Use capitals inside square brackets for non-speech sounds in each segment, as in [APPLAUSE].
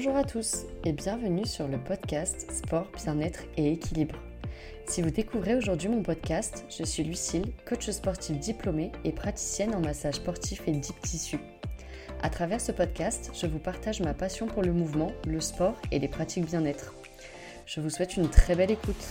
Bonjour à tous et bienvenue sur le podcast Sport, Bien-être et Équilibre. Si vous découvrez aujourd'hui mon podcast, je suis Lucille, coach sportif diplômée et praticienne en massage sportif et deep tissu. À travers ce podcast, je vous partage ma passion pour le mouvement, le sport et les pratiques bien-être. Je vous souhaite une très belle écoute.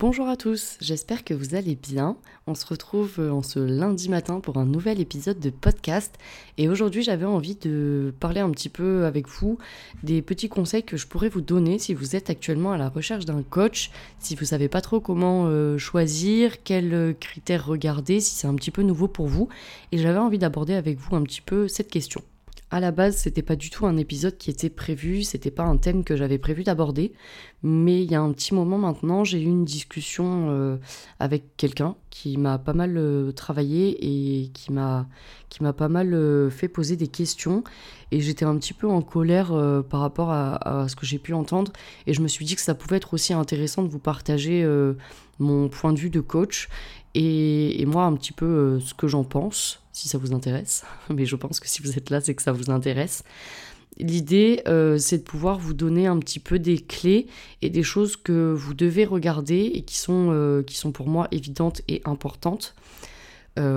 Bonjour à tous, j'espère que vous allez bien. On se retrouve euh, en ce lundi matin pour un nouvel épisode de podcast et aujourd'hui j'avais envie de parler un petit peu avec vous des petits conseils que je pourrais vous donner si vous êtes actuellement à la recherche d'un coach, si vous savez pas trop comment euh, choisir, quels critères regarder, si c'est un petit peu nouveau pour vous et j'avais envie d'aborder avec vous un petit peu cette question. À la base, c'était pas du tout un épisode qui était prévu, c'était pas un thème que j'avais prévu d'aborder, mais il y a un petit moment maintenant, j'ai eu une discussion euh, avec quelqu'un qui m'a pas mal euh, travaillé et qui m'a pas mal euh, fait poser des questions. Et j'étais un petit peu en colère par rapport à, ce que j'ai pu entendre. Et je me suis dit que ça pouvait être aussi intéressant de vous partager mon point de vue de coach et, moi un petit peu euh, ce que j'en pense, si ça vous intéresse. [LAUGHS] Mais je pense que si vous êtes là, c'est que ça vous intéresse. L'idée, euh, c'est de pouvoir vous donner un petit peu des clés et des choses que vous devez regarder et qui sont, euh, qui sont pour moi évidentes et importantes.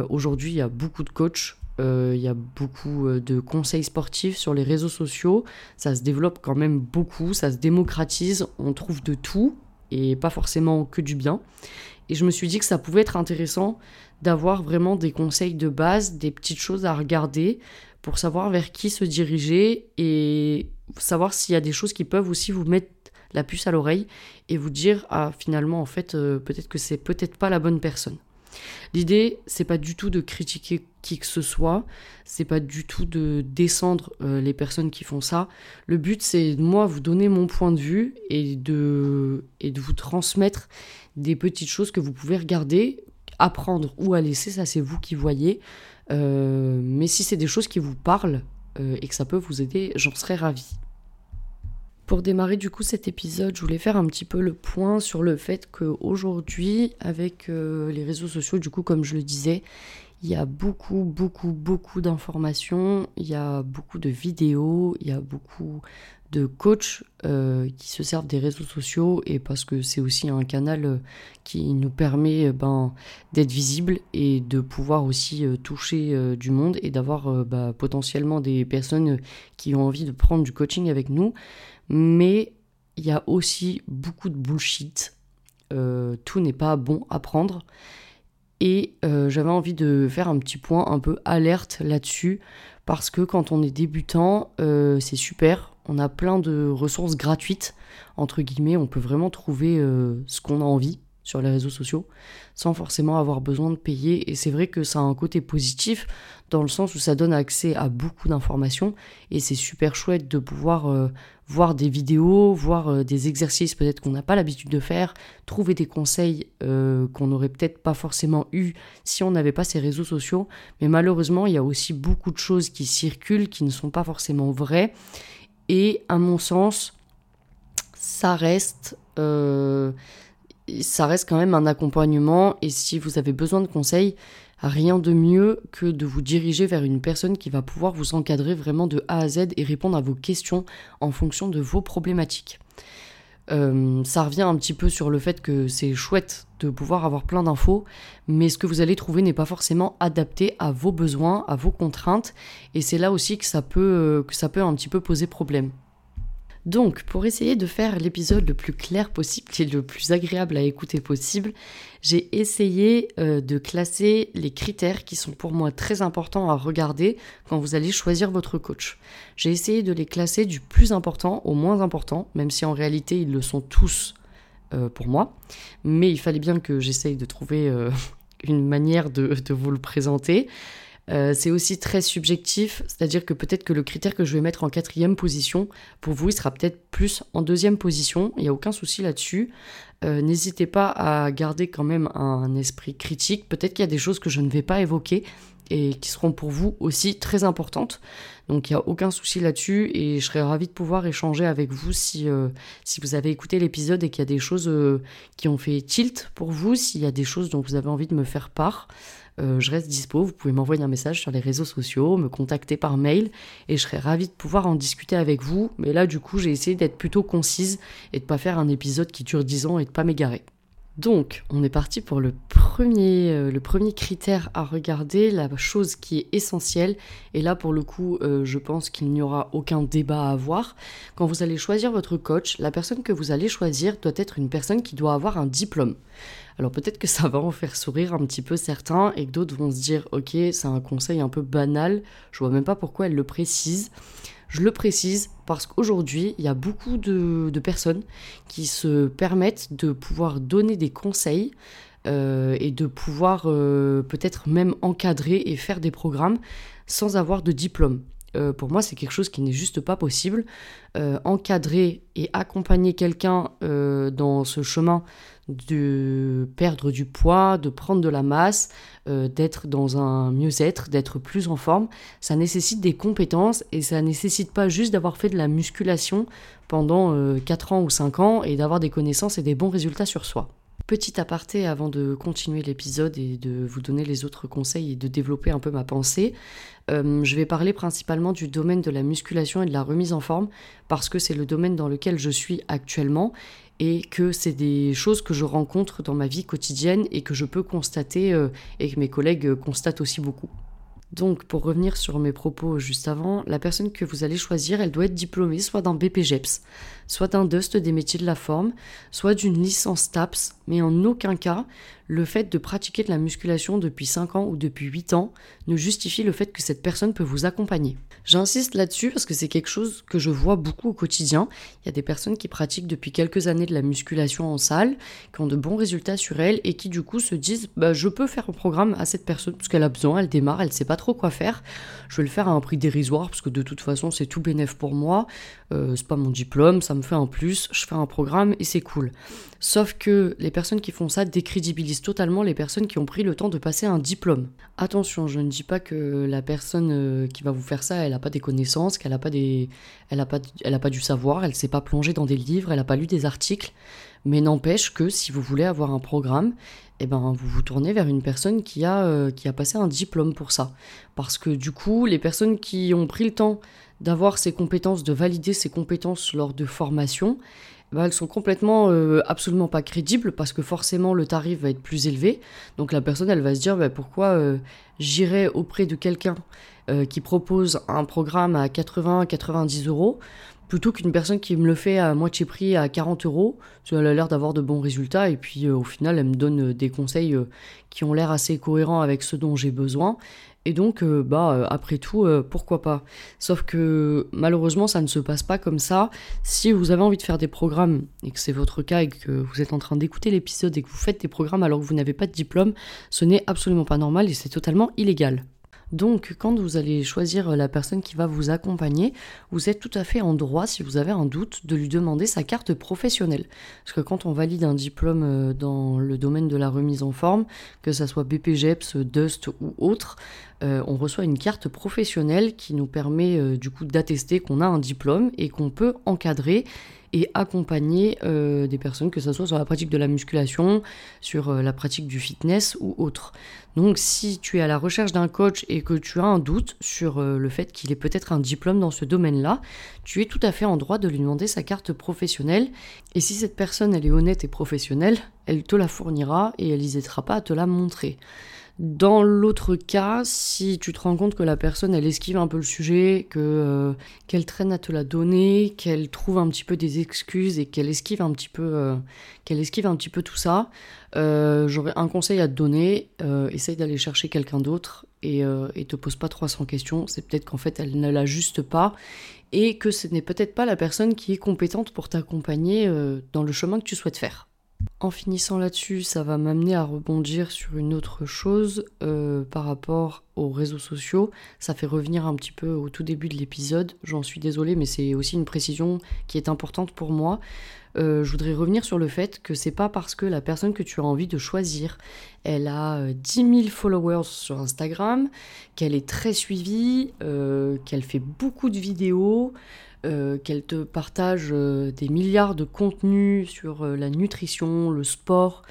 Aujourd'hui, il y a beaucoup de coachs, il y a beaucoup de conseils sportifs sur les réseaux sociaux. Ça se développe quand même beaucoup, ça se démocratise, on trouve de tout et pas forcément que du bien. Et je me suis dit que ça pouvait être intéressant d'avoir vraiment des conseils de base, des petites choses à regarder pour savoir vers qui se diriger et savoir s'il y a des choses qui peuvent aussi vous mettre la puce à l'oreille et vous dire ah finalement en fait euh, peut-être que c'est peut-être pas la bonne personne. L'idée c'est pas du tout de critiquer qui que ce soit, c'est pas du tout de descendre euh, les personnes qui font ça. Le but c'est moi vous donner mon point de vue et de et de vous transmettre des petites choses que vous pouvez regarder, apprendre ou à laisser, ça c'est vous qui voyez. Euh, mais si c'est des choses qui vous parlent euh, et que ça peut vous aider, j'en serais ravie. Pour démarrer du coup cet épisode, je voulais faire un petit peu le point sur le fait qu'aujourd'hui, avec euh, les réseaux sociaux, du coup comme je le disais, il y a beaucoup, beaucoup, beaucoup d'informations, il y a beaucoup de vidéos, il y a beaucoup de coachs euh, qui se servent des réseaux sociaux et parce que c'est aussi un canal euh, qui nous permet euh, ben, d'être visible et de pouvoir aussi toucher du monde et d'avoir bah, potentiellement des personnes qui ont envie de prendre du coaching avec nous. Mais il y a aussi beaucoup de bullshit. tout n'est pas bon à prendre. Et j'avais envie de faire un petit point un peu alerte là-dessus parce que quand on est débutant, c'est super on a plein de ressources gratuites, entre guillemets, on peut vraiment trouver euh, ce qu'on a envie sur les réseaux sociaux sans forcément avoir besoin de payer. Et c'est vrai que ça a un côté positif dans le sens où ça donne accès à beaucoup d'informations et c'est super chouette de pouvoir euh, voir des vidéos, voir euh, des exercices peut-être qu'on n'a pas l'habitude de faire, trouver des conseils qu'on n'aurait peut-être pas forcément eu si on n'avait pas ces réseaux sociaux. Mais malheureusement, il y a aussi beaucoup de choses qui circulent qui ne sont pas forcément vraies et à mon sens, ça reste, euh, ça reste quand même un accompagnement. Et si vous avez besoin de conseils, rien de mieux que de vous diriger vers une personne qui va pouvoir vous encadrer vraiment de A à Z et répondre à vos questions en fonction de vos problématiques. Euh, ça revient un petit peu sur le fait que c'est chouette de pouvoir avoir plein d'infos, mais ce que vous allez trouver n'est pas forcément adapté à vos besoins, à vos contraintes, et c'est là aussi que ça peut, euh, que ça peut un petit peu poser problème. Donc, pour essayer de faire l'épisode le plus clair possible et le plus agréable à écouter possible, j'ai essayé euh, de classer les critères qui sont pour moi très importants à regarder quand vous allez choisir votre coach. J'ai essayé de les classer du plus important au moins important, même si en réalité ils le sont tous euh, pour moi. Mais il fallait bien que j'essaye de trouver euh, [LAUGHS] une manière de, vous le présenter. Euh, c'est aussi très subjectif, c'est-à-dire que peut-être que le critère que je vais mettre en quatrième position, pour vous, il sera peut-être plus en deuxième position. Il n'y a aucun souci là-dessus. Euh, n'hésitez pas à garder quand même un esprit critique. Peut-être qu'il y a des choses que je ne vais pas évoquer et qui seront pour vous aussi très importantes. Donc il n'y a aucun souci là-dessus et je serais ravie de pouvoir échanger avec vous si, euh, si vous avez écouté l'épisode et qu'il y a des choses qui ont fait tilt pour vous, s'il y a des choses dont vous avez envie de me faire part. Euh, je reste dispo, vous pouvez m'envoyer un message sur les réseaux sociaux, me contacter par mail et je serais ravie de pouvoir en discuter avec vous. Mais là du coup j'ai essayé d'être plutôt concise et de pas faire un épisode qui dure 10 ans et de pas m'égarer. Donc, on est parti pour le premier, euh, le premier critère à regarder, la chose qui est essentielle. Et là, pour le coup, euh, je pense qu'il n'y aura aucun débat à avoir. Quand vous allez choisir votre coach, la personne que vous allez choisir doit être une personne qui doit avoir un diplôme. Alors peut-être que ça va en faire sourire un petit peu certains et que d'autres vont se dire, ok, c'est un conseil un peu banal, je vois même pas pourquoi elle le précise. Je le précise parce qu'aujourd'hui, il y a beaucoup de, personnes qui se permettent de pouvoir donner des conseils euh, et de pouvoir euh, peut-être même encadrer et faire des programmes sans avoir de diplôme. Euh, pour moi, c'est quelque chose qui n'est juste pas possible. encadrer et accompagner quelqu'un dans ce chemin de perdre du poids, de prendre de la masse, euh, d'être dans un mieux-être, d'être plus en forme, ça nécessite des compétences et ça nécessite pas juste d'avoir fait de la musculation pendant 4 euh, ans ou 5 ans et d'avoir des connaissances et des bons résultats sur soi. Petit aparté avant de continuer l'épisode et de vous donner les autres conseils et de développer un peu ma pensée, euh, je vais parler principalement du domaine de la musculation et de la remise en forme parce que c'est le domaine dans lequel je suis actuellement et que c'est des choses que je rencontre dans ma vie quotidienne et que je peux constater euh, et que mes collègues euh, constatent aussi beaucoup. Donc, pour revenir sur mes propos juste avant, la personne que vous allez choisir, elle doit être diplômée soit d'un BPGEPS, soit d'un DUST des métiers de la forme, soit d'une licence TAPS, mais en aucun cas, le fait de pratiquer de la musculation depuis 5 ans ou depuis 8 ans ne justifie le fait que cette personne peut vous accompagner. J'insiste là-dessus parce que c'est quelque chose que je vois beaucoup au quotidien. Il y a des personnes qui pratiquent depuis quelques années de la musculation en salle, qui ont de bons résultats sur elles et qui du coup se disent bah, je peux faire un programme à cette personne parce qu'elle a besoin, elle démarre, elle sait pas trop quoi faire. Je vais le faire à un prix dérisoire parce que de toute façon c'est tout bénéf pour moi. Euh, c'est pas mon diplôme, ça me fait un plus, je fais un programme et c'est cool. Sauf que les personnes qui font ça décrédibilisent totalement les personnes qui ont pris le temps de passer un diplôme. Attention, je ne dis pas que la personne euh, qui va vous faire ça, elle n'a pas des connaissances, qu'elle n'a pas des, elle a pas, du savoir, elle s'est pas plongée dans des livres, elle n'a pas lu des articles. Mais n'empêche que si vous voulez avoir un programme, eh ben, vous vous tournez vers une personne qui a, euh, qui a passé un diplôme pour ça. Parce que du coup, les personnes qui ont pris le temps d'avoir ces compétences, de valider ces compétences lors de formation, bah, elles sont complètement euh, absolument pas crédibles parce que forcément le tarif va être plus élevé. Donc la personne elle va se dire bah, pourquoi euh, j'irai auprès de quelqu'un euh, qui propose un programme à 80-90 euros plutôt qu'une personne qui me le fait à moitié prix à 40 euros? Elle a l'air d'avoir de bons résultats et puis au final elle me donne des conseils qui ont l'air assez cohérents avec ce dont j'ai besoin. Et donc, euh, bah, euh, après tout, euh, pourquoi pas Sauf que malheureusement, ça ne se passe pas comme ça. Si vous avez envie de faire des programmes, et que c'est votre cas, et que vous êtes en train d'écouter l'épisode et que vous faites des programmes alors que vous n'avez pas de diplôme, ce n'est absolument pas normal et c'est totalement illégal. Donc, quand vous allez choisir la personne qui va vous accompagner, vous êtes tout à fait en droit, si vous avez un doute, de lui demander sa carte professionnelle. Parce que quand on valide un diplôme euh, dans le domaine de la remise en forme, que ça soit BPGEPS, DUST ou autre, euh, on reçoit une carte professionnelle qui nous permet euh, du coup d'attester qu'on a un diplôme et qu'on peut encadrer et accompagner euh, des personnes, que ce soit sur la pratique de la musculation, sur euh, la pratique du fitness ou autre. Donc si tu es à la recherche d'un coach et que tu as un doute sur euh, le fait qu'il ait peut-être un diplôme dans ce domaine-là, tu es tout à fait en droit de lui demander sa carte professionnelle. Et si cette personne elle est honnête et professionnelle, elle te la fournira et elle n'hésitera pas à te la montrer. Dans l'autre cas, si tu te rends compte que la personne elle esquive un peu le sujet, euh, qu'elle traîne à te la donner, qu'elle trouve un petit peu des excuses et qu'elle esquive un petit peu, euh, tout ça, euh, j'aurais un conseil à te donner. essaye d'aller chercher quelqu'un d'autre et, et te pose pas 300 questions. C'est peut-être qu'en fait elle ne l'ajuste pas et que ce n'est peut-être pas la personne qui est compétente pour t'accompagner dans le chemin que tu souhaites faire. En finissant là-dessus, ça va m'amener à rebondir sur une autre chose euh, par rapport aux réseaux sociaux. Ça fait revenir un petit peu au tout début de l'épisode. J'en suis désolée, mais c'est aussi une précision qui est importante pour moi. Euh, je voudrais revenir sur le fait que c'est pas parce que la personne que tu as envie de choisir, elle a 10 euh, 000 followers sur Instagram, qu'elle est très suivie, qu'elle fait beaucoup de vidéos, euh, qu'elle te partage euh, des milliards de contenus sur euh, la nutrition, le sport,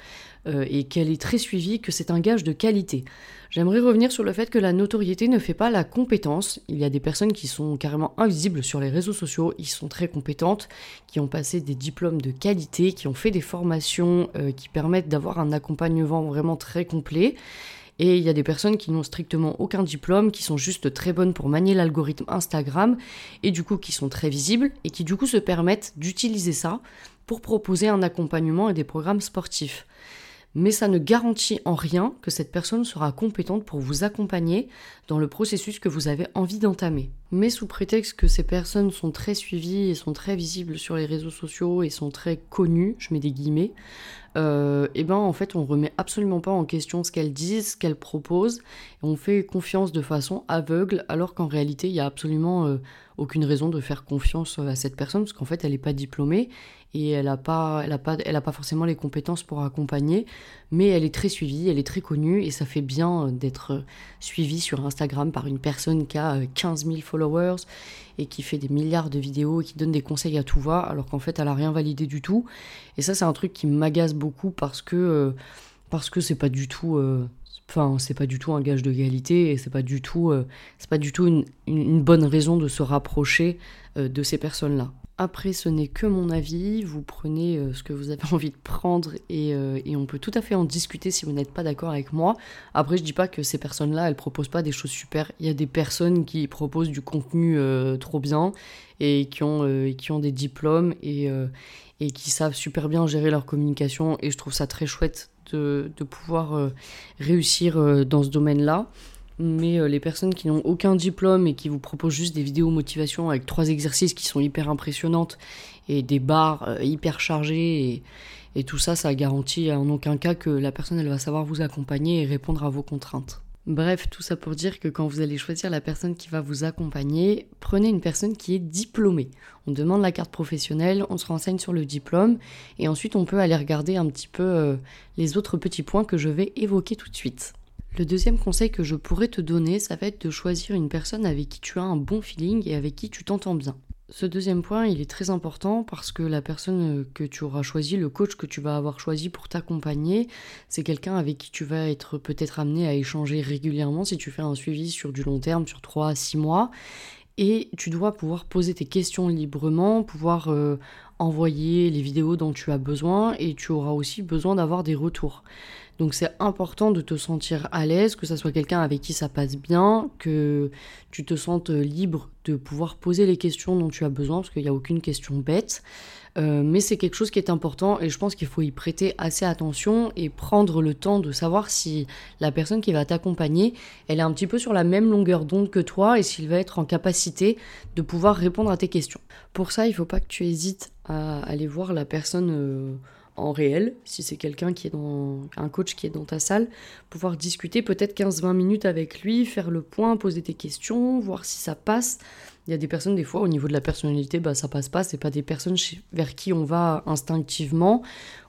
et qu'elle est très suivie, que c'est un gage de qualité. J'aimerais revenir sur le fait que la notoriété ne fait pas la compétence. Il y a des personnes qui sont carrément invisibles sur les réseaux sociaux, ils sont très compétentes, qui ont passé des diplômes de qualité, qui ont fait des formations qui permettent d'avoir un accompagnement vraiment très complet. Et il y a des personnes qui n'ont strictement aucun diplôme, qui sont juste très bonnes pour manier l'algorithme Instagram, et du coup qui sont très visibles, et qui du coup se permettent d'utiliser ça pour proposer un accompagnement et des programmes sportifs. Mais ça ne garantit en rien que cette personne sera compétente pour vous accompagner dans le processus que vous avez envie d'entamer. Mais sous prétexte que ces personnes sont très suivies et sont très visibles sur les réseaux sociaux et sont très connues, je mets des guillemets, et euh, eh ben en fait on remet absolument pas en question ce qu'elles disent, ce qu'elles proposent, et on fait confiance de façon aveugle, alors qu'en réalité il y a absolument euh, aucune raison de faire confiance à cette personne, parce qu'en fait elle n'est pas diplômée et elle n'a pas, elle pas, pas forcément les compétences pour accompagner, mais elle est très suivie, elle est très connue, et ça fait bien euh, d'être suivie sur Instagram par une personne qui a 15 000 followers et qui fait des milliards de vidéos et qui donne des conseils à tout va, alors qu'en fait elle a rien validé du tout. Et ça c'est un truc qui m'agace beaucoup parce que euh, parce que c'est pas du tout euh, pas du tout un gage de qualité et c'est pas du tout euh, c'est pas du tout une, bonne raison de se rapprocher de ces personnes là. Après, ce n'est que mon avis, vous prenez euh, ce que vous avez [LAUGHS] envie de prendre euh, et, on peut tout à fait en discuter si vous n'êtes pas d'accord avec moi. Après, je dis pas que ces personnes-là, elles proposent pas des choses super. Il y a des personnes qui proposent du contenu euh, trop bien et qui ont, des diplômes et, et qui savent super bien gérer leur communication et je trouve ça très chouette de, de pouvoir réussir dans ce domaine-là mais euh, les personnes qui n'ont aucun diplôme et qui vous proposent juste des vidéos motivation avec trois exercices qui sont hyper impressionnantes et des barres euh, hyper chargées et, tout ça, ça garantit en aucun cas que la personne elle va savoir vous accompagner et répondre à vos contraintes. Bref, tout ça pour dire que quand vous allez choisir la personne qui va vous accompagner, prenez une personne qui est diplômée. On demande la carte professionnelle, on se renseigne sur le diplôme et ensuite on peut aller regarder un petit peu euh, les autres petits points que je vais évoquer tout de suite. Le deuxième conseil que je pourrais te donner, ça va être de choisir une personne avec qui tu as un bon feeling et avec qui tu t'entends bien. Ce deuxième point, il est très important parce que la personne que tu auras choisi, le coach que tu vas avoir choisi pour t'accompagner, c'est quelqu'un avec qui tu vas être peut-être amené à échanger régulièrement si tu fais un suivi sur du long terme, sur 3 à 6 mois. Et tu dois pouvoir poser tes questions librement, pouvoir euh, envoyer les vidéos dont tu as besoin et tu auras aussi besoin d'avoir des retours. Donc c'est important de te sentir à l'aise, que ça soit quelqu'un avec qui ça passe bien, que tu te sentes libre de pouvoir poser les questions dont tu as besoin, parce qu'il n'y a aucune question bête. Euh, mais c'est quelque chose qui est important et je pense qu'il faut y prêter assez attention et prendre le temps de savoir si la personne qui va t'accompagner, elle est un petit peu sur la même longueur d'onde que toi et s'il va être en capacité de pouvoir répondre à tes questions. Pour ça, il ne faut pas que tu hésites à aller voir la personne. Euh, en réel, si c'est quelqu'un qui est dans un coach qui est dans ta salle, pouvoir discuter peut-être 15-20 minutes avec lui, faire le point, poser tes questions, voir si ça passe. Il y a des personnes, des fois, au niveau de la personnalité, bah, ça passe pas. C'est pas des personnes vers qui on va instinctivement,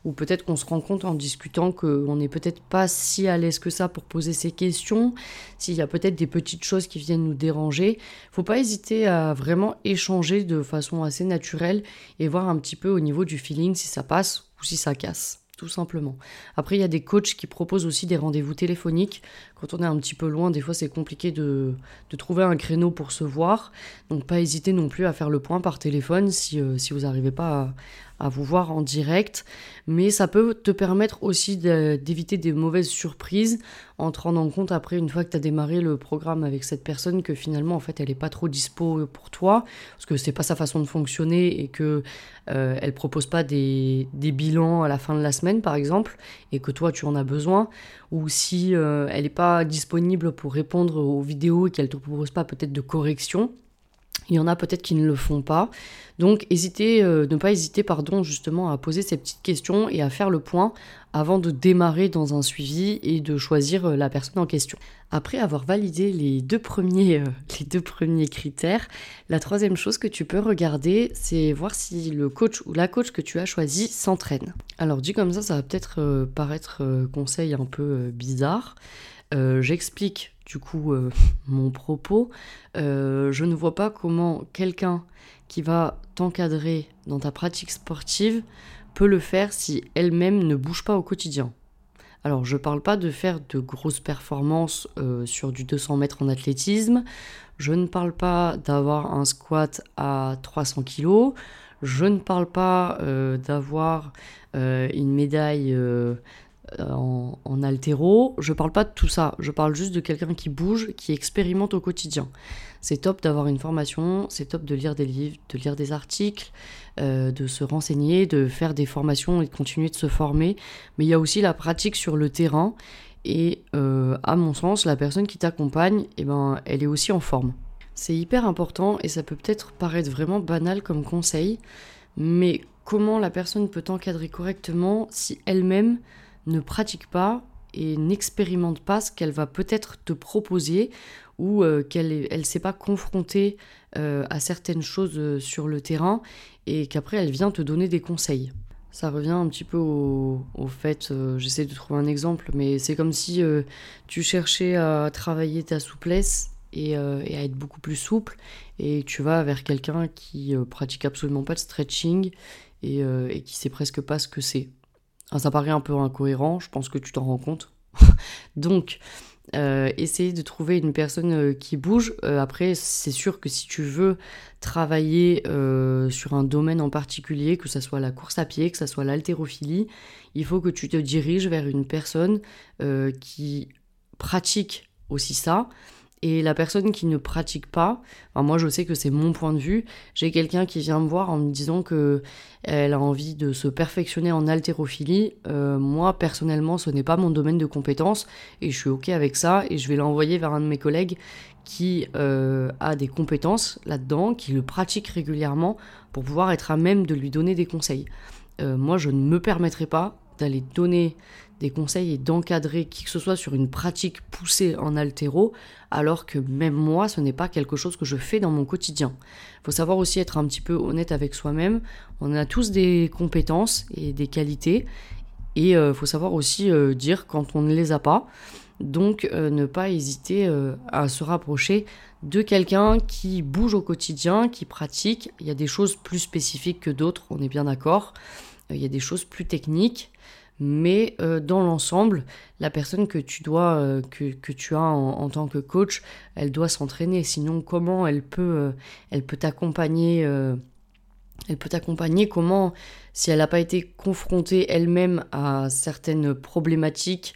ou peut-être qu'on se rend compte en discutant qu'on n'est peut-être pas si à l'aise que ça pour poser ces questions. S'il y a peut-être des petites choses qui viennent nous déranger, faut pas hésiter à vraiment échanger de façon assez naturelle et voir un petit peu au niveau du feeling si ça passe ou si ça casse tout simplement. Après, il y a des coachs qui proposent aussi des rendez-vous téléphoniques. Quand on est un petit peu loin, des fois, c'est compliqué de, trouver un créneau pour se voir. Donc, pas hésiter non plus à faire le point par téléphone si, euh, si vous n'arrivez pas à, à vous voir en direct, mais ça peut te permettre aussi d'éviter des mauvaises surprises en te rendant compte après, une fois que tu as démarré le programme avec cette personne, que finalement, en fait, elle n'est pas trop dispo pour toi, parce que c'est pas sa façon de fonctionner et que euh, elle propose pas des, des, bilans à la fin de la semaine, par exemple, et que toi, tu en as besoin, ou si euh, elle n'est pas disponible pour répondre aux vidéos et qu'elle te propose pas peut-être de correction Il y en a peut-être qui ne le font pas. Donc, hésitez, euh, ne pas hésiter, pardon, justement, à poser ces petites questions et à faire le point avant de démarrer dans un suivi et de choisir euh, la personne en question. Après avoir validé les deux premiers, euh, [LAUGHS] les deux premiers critères, la troisième chose que tu peux regarder, c'est voir si le coach ou la coach que tu as choisi s'entraîne. Alors, dit comme ça, ça va peut-être paraître conseil un peu bizarre. J'explique du coup mon propos. je ne vois pas comment quelqu'un qui va t'encadrer dans ta pratique sportive peut le faire si elle-même ne bouge pas au quotidien. Alors, je ne parle pas de faire de grosses performances euh, sur du 200 mètres en athlétisme. Je ne parle pas d'avoir un squat à 300 kg. Je ne parle pas euh, d'avoir euh, une médaille en, en altéro. Je parle pas de tout ça. Je parle juste de quelqu'un qui bouge, qui expérimente au quotidien. C'est top d'avoir une formation, c'est top de lire des livres, de lire des articles, euh, de se renseigner, de faire des formations et de continuer de se former. Mais il y a aussi la pratique sur le terrain. Et euh, à mon sens, la personne qui t'accompagne, eh ben, elle est aussi en forme. C'est hyper important et ça peut peut-être paraître vraiment banal comme conseil, mais comment la personne peut t'encadrer correctement si elle-même ne pratique pas et n'expérimente pas ce qu'elle va peut-être te proposer ou euh, qu'elle ne s'est pas confrontée euh, à certaines choses euh, sur le terrain et qu'après elle vient te donner des conseils. Ça revient un petit peu au, fait, j'essaie de trouver un exemple, mais c'est comme si tu cherchais à travailler ta souplesse et, à être beaucoup plus souple et tu vas vers quelqu'un qui pratique absolument pas de stretching et, et qui sait presque pas ce que c'est. Ah, ça paraît un peu incohérent, je pense que tu t'en rends compte. [LAUGHS] Donc, euh, de trouver une personne euh, qui bouge. Euh, après, c'est sûr que si tu veux travailler sur un domaine en particulier, que ce soit la course à pied, que ce soit l'haltérophilie, il faut que tu te diriges vers une personne qui pratique aussi ça et la personne qui ne pratique pas, moi je sais que c'est mon point de vue, j'ai quelqu'un qui vient me voir en me disant que elle a envie de se perfectionner en haltérophilie. Euh, moi personnellement, ce n'est pas mon domaine de compétence et je suis ok avec ça et je vais l'envoyer vers un de mes collègues qui euh, a des compétences là-dedans, qui le pratique régulièrement pour pouvoir être à même de lui donner des conseils. Euh, moi, je ne me permettrai pas d'aller donner des conseils et d'encadrer qui que ce soit sur une pratique poussée en altéro, alors que même moi, ce n'est pas quelque chose que je fais dans mon quotidien. Il faut savoir aussi être un petit peu honnête avec soi-même. On a tous des compétences et des qualités, et il euh, faut savoir aussi euh, dire quand on ne les a pas. Donc euh, ne pas hésiter à se rapprocher de quelqu'un qui bouge au quotidien, qui pratique. Il y a des choses plus spécifiques que d'autres, on est bien d'accord. Il y a des choses plus techniques mais euh, dans l'ensemble, la personne que tu dois, euh, que, tu as en, tant que coach, elle doit s'entraîner. Sinon, comment elle peut, euh, elle peut t'accompagner Elle peut t'accompagner? Comment, si elle n'a pas été confrontée elle-même à certaines problématiques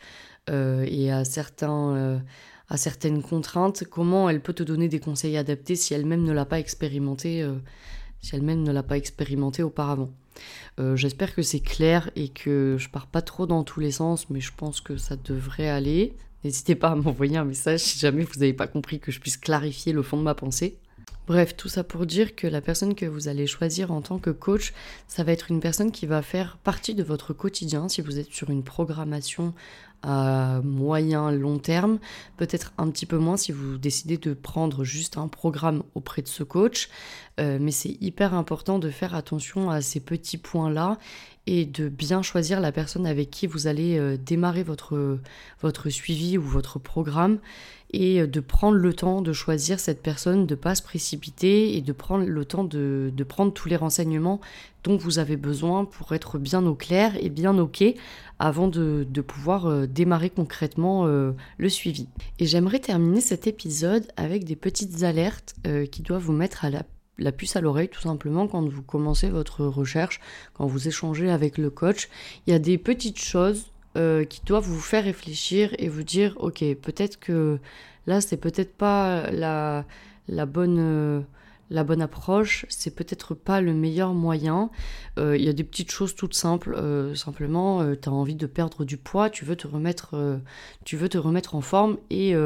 et à certains à certaines contraintes, comment elle peut te donner des conseils adaptés si elle-même ne l'a pas expérimenté, si elle-même ne l'a pas expérimenté auparavant? Euh, j'espère que c'est clair et que je pars pas trop dans tous les sens, mais je pense que ça devrait aller. N'hésitez pas à m'envoyer un message si jamais vous n'avez pas compris que je puisse clarifier le fond de ma pensée. Bref, tout ça pour dire que la personne que vous allez choisir en tant que coach, ça va être une personne qui va faire partie de votre quotidien si vous êtes sur une programmation à moyen, long terme, peut-être un petit peu moins si vous décidez de prendre juste un programme auprès de ce coach, euh, mais c'est hyper important de faire attention à ces petits points-là et de bien choisir la personne avec qui vous allez euh, démarrer votre, votre suivi ou votre programme et euh, de prendre le temps de choisir cette personne, de ne pas se précipiter et de prendre le temps de, prendre tous les renseignements dont vous avez besoin pour être bien au clair et bien ok avant de, pouvoir euh, démarrer concrètement le suivi. Et j'aimerais terminer cet épisode avec des petites alertes qui doivent vous mettre à la puce à l'oreille tout simplement quand vous commencez votre recherche, quand vous échangez avec le coach. Il y a des petites choses euh, qui doivent vous faire réfléchir et vous dire ok peut-être que là c'est peut-être pas la, la bonne euh, la bonne approche, c'est peut-être pas le meilleur moyen. Euh, il y a des petites choses toutes simples. Euh, simplement, tu as envie de perdre du poids, tu veux te remettre, tu veux te remettre en forme et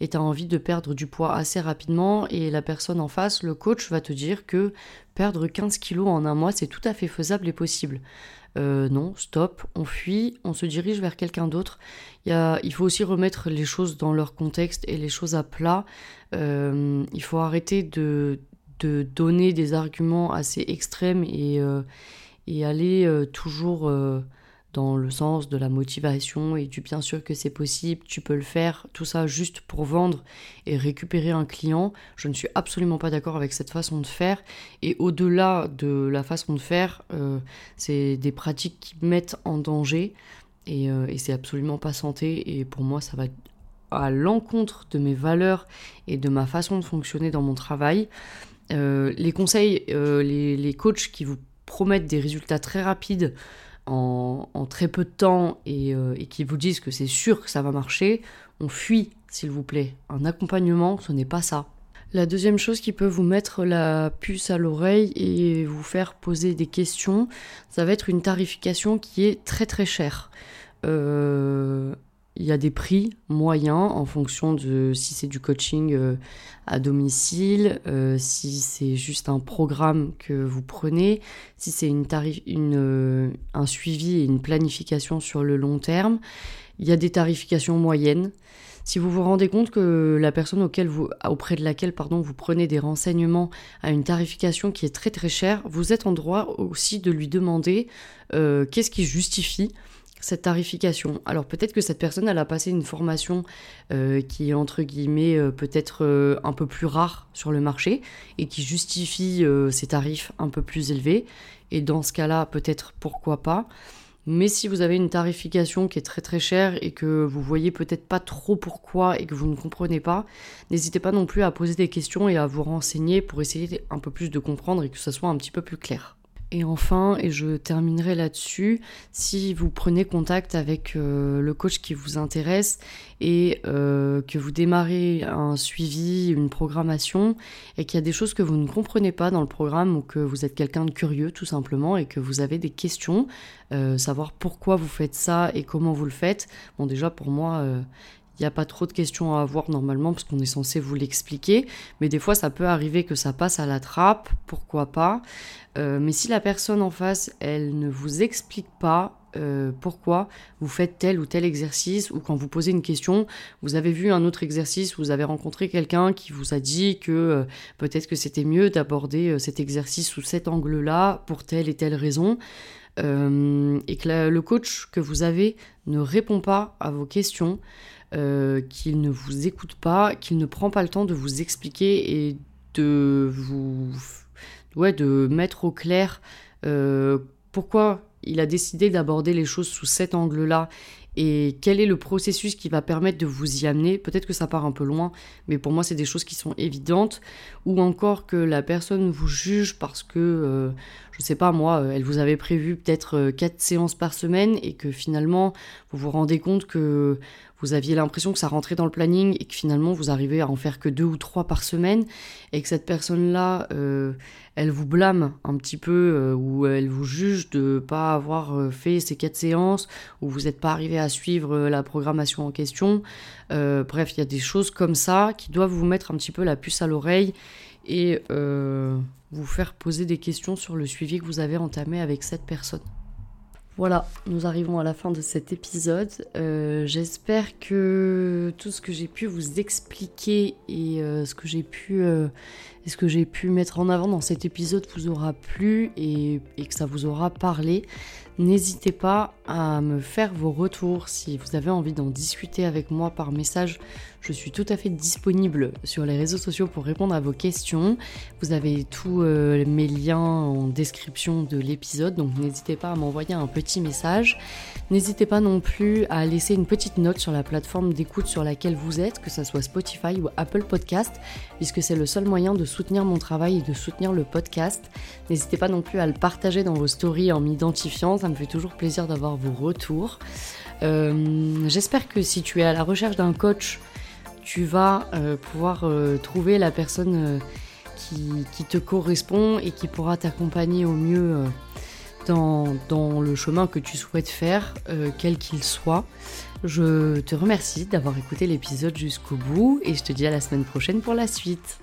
tu as envie de perdre du poids assez rapidement. Et la personne en face, le coach, va te dire que perdre 15 kilos en un mois, c'est tout à fait faisable et possible. Non, stop, on fuit, on se dirige vers quelqu'un d'autre. il faut aussi remettre les choses dans leur contexte et les choses à plat. il faut arrêter de, de donner des arguments assez extrêmes et, euh, et aller euh, toujours euh, dans le sens de la motivation et du bien sûr que c'est possible, tu peux le faire, tout ça juste pour vendre et récupérer un client. Je ne suis absolument pas d'accord avec cette façon de faire. Et au-delà de la façon de faire, c'est des pratiques qui mettent en danger et, et c'est absolument pas santé. Et pour moi, ça va à l'encontre de mes valeurs et de ma façon de fonctionner dans mon travail. Euh, les conseils, euh, les, coachs qui vous promettent des résultats très rapides en, très peu de temps euh, et, qui vous disent que c'est sûr que ça va marcher, on fuit, s'il vous plaît. Un accompagnement, ce n'est pas ça. La deuxième chose qui peut vous mettre la puce à l'oreille et vous faire poser des questions, ça va être une tarification qui est très très chère. Euh, il y a des prix moyens en fonction de si c'est du coaching euh, à domicile, euh, si c'est juste un programme que vous prenez, si c'est une tarif, une, euh, un suivi et une planification sur le long terme. Il y a des tarifications moyennes. Si vous vous rendez compte que la personne auprès de laquelle pardon, vous prenez des renseignements a une tarification qui est très très chère, vous êtes en droit aussi de lui demander qu'est-ce qui justifie cette tarification. Alors peut-être que cette personne, a passé une formation euh, qui est entre guillemets euh, peut-être euh, un peu plus rare sur le marché et qui justifie ces tarifs un peu plus élevés. Et dans ce cas-là, peut-être pourquoi pas. Mais si vous avez une tarification qui est très très chère et que vous voyez peut-être pas trop pourquoi et que vous ne comprenez pas, n'hésitez pas non plus à poser des questions et à vous renseigner pour essayer un peu plus de comprendre et que ce soit un petit peu plus clair. Et enfin, et je terminerai là-dessus, si vous prenez contact avec euh, le coach qui vous intéresse et euh, que vous démarrez un suivi, une programmation, et qu'il y a des choses que vous ne comprenez pas dans le programme ou que vous êtes quelqu'un de curieux tout simplement et que vous avez des questions, euh, savoir pourquoi vous faites ça et comment vous le faites, bon déjà pour moi, il n'y a pas trop de questions à avoir normalement parce qu'on est censé vous l'expliquer. Mais des fois, ça peut arriver que ça passe à la trappe, pourquoi pas. Euh, mais si la personne en face, elle ne vous explique pas euh, pourquoi vous faites tel ou tel exercice, ou quand vous posez une question, vous avez vu un autre exercice, vous avez rencontré quelqu'un qui vous a dit que euh, peut-être que c'était mieux d'aborder cet exercice sous cet angle-là pour telle et telle raison, et que le coach que vous avez ne répond pas à vos questions, qu'il ne vous écoute pas, qu'il ne prend pas le temps de vous expliquer et de vous ouais, de mettre au clair euh, pourquoi il a décidé d'aborder les choses sous cet angle-là et quel est le processus qui va permettre de vous y amener. Peut-être que ça part un peu loin, mais pour moi, c'est des choses qui sont évidentes. Ou encore que la personne vous juge parce que, euh, je sais pas moi, elle vous avait prévu peut-être 4 euh, séances par semaine et que finalement, vous vous rendez compte que vous aviez l'impression que ça rentrait dans le planning et que finalement vous arrivez à en faire que deux ou trois par semaine et que cette personne-là, euh, elle vous blâme un petit peu euh, ou elle vous juge de pas avoir euh, fait ces quatre séances ou vous n'êtes pas arrivé à suivre la programmation en question. bref, il y a des choses comme ça qui doivent vous mettre un petit peu la puce à l'oreille et vous faire poser des questions sur le suivi que vous avez entamé avec cette personne. Voilà, nous arrivons à la fin de cet épisode. Euh, j'espère que tout ce que j'ai pu vous expliquer et euh, ce que j'ai pu, euh, ce que j'ai pu mettre en avant dans cet épisode vous aura plu et, et que ça vous aura parlé. N'hésitez pas à me faire vos retours si vous avez envie d'en discuter avec moi par message. Je suis tout à fait disponible sur les réseaux sociaux pour répondre à vos questions. Vous avez tous euh, mes liens en description de l'épisode, donc n'hésitez pas à m'envoyer un petit message. N'hésitez pas non plus à laisser une petite note sur la plateforme d'écoute sur laquelle vous êtes, que ce soit Spotify ou Apple Podcast, puisque c'est le seul moyen de soutenir mon travail et de soutenir le podcast. N'hésitez pas non plus à le partager dans vos stories en m'identifiant, ça me fait toujours plaisir d'avoir vos retours. Euh, j'espère que si tu es à la recherche d'un coach, tu vas euh, pouvoir euh, trouver la personne qui, te correspond et qui pourra t'accompagner au mieux dans, le chemin que tu souhaites faire, quel qu'il soit. Je te remercie d'avoir écouté l'épisode jusqu'au bout et je te dis à la semaine prochaine pour la suite.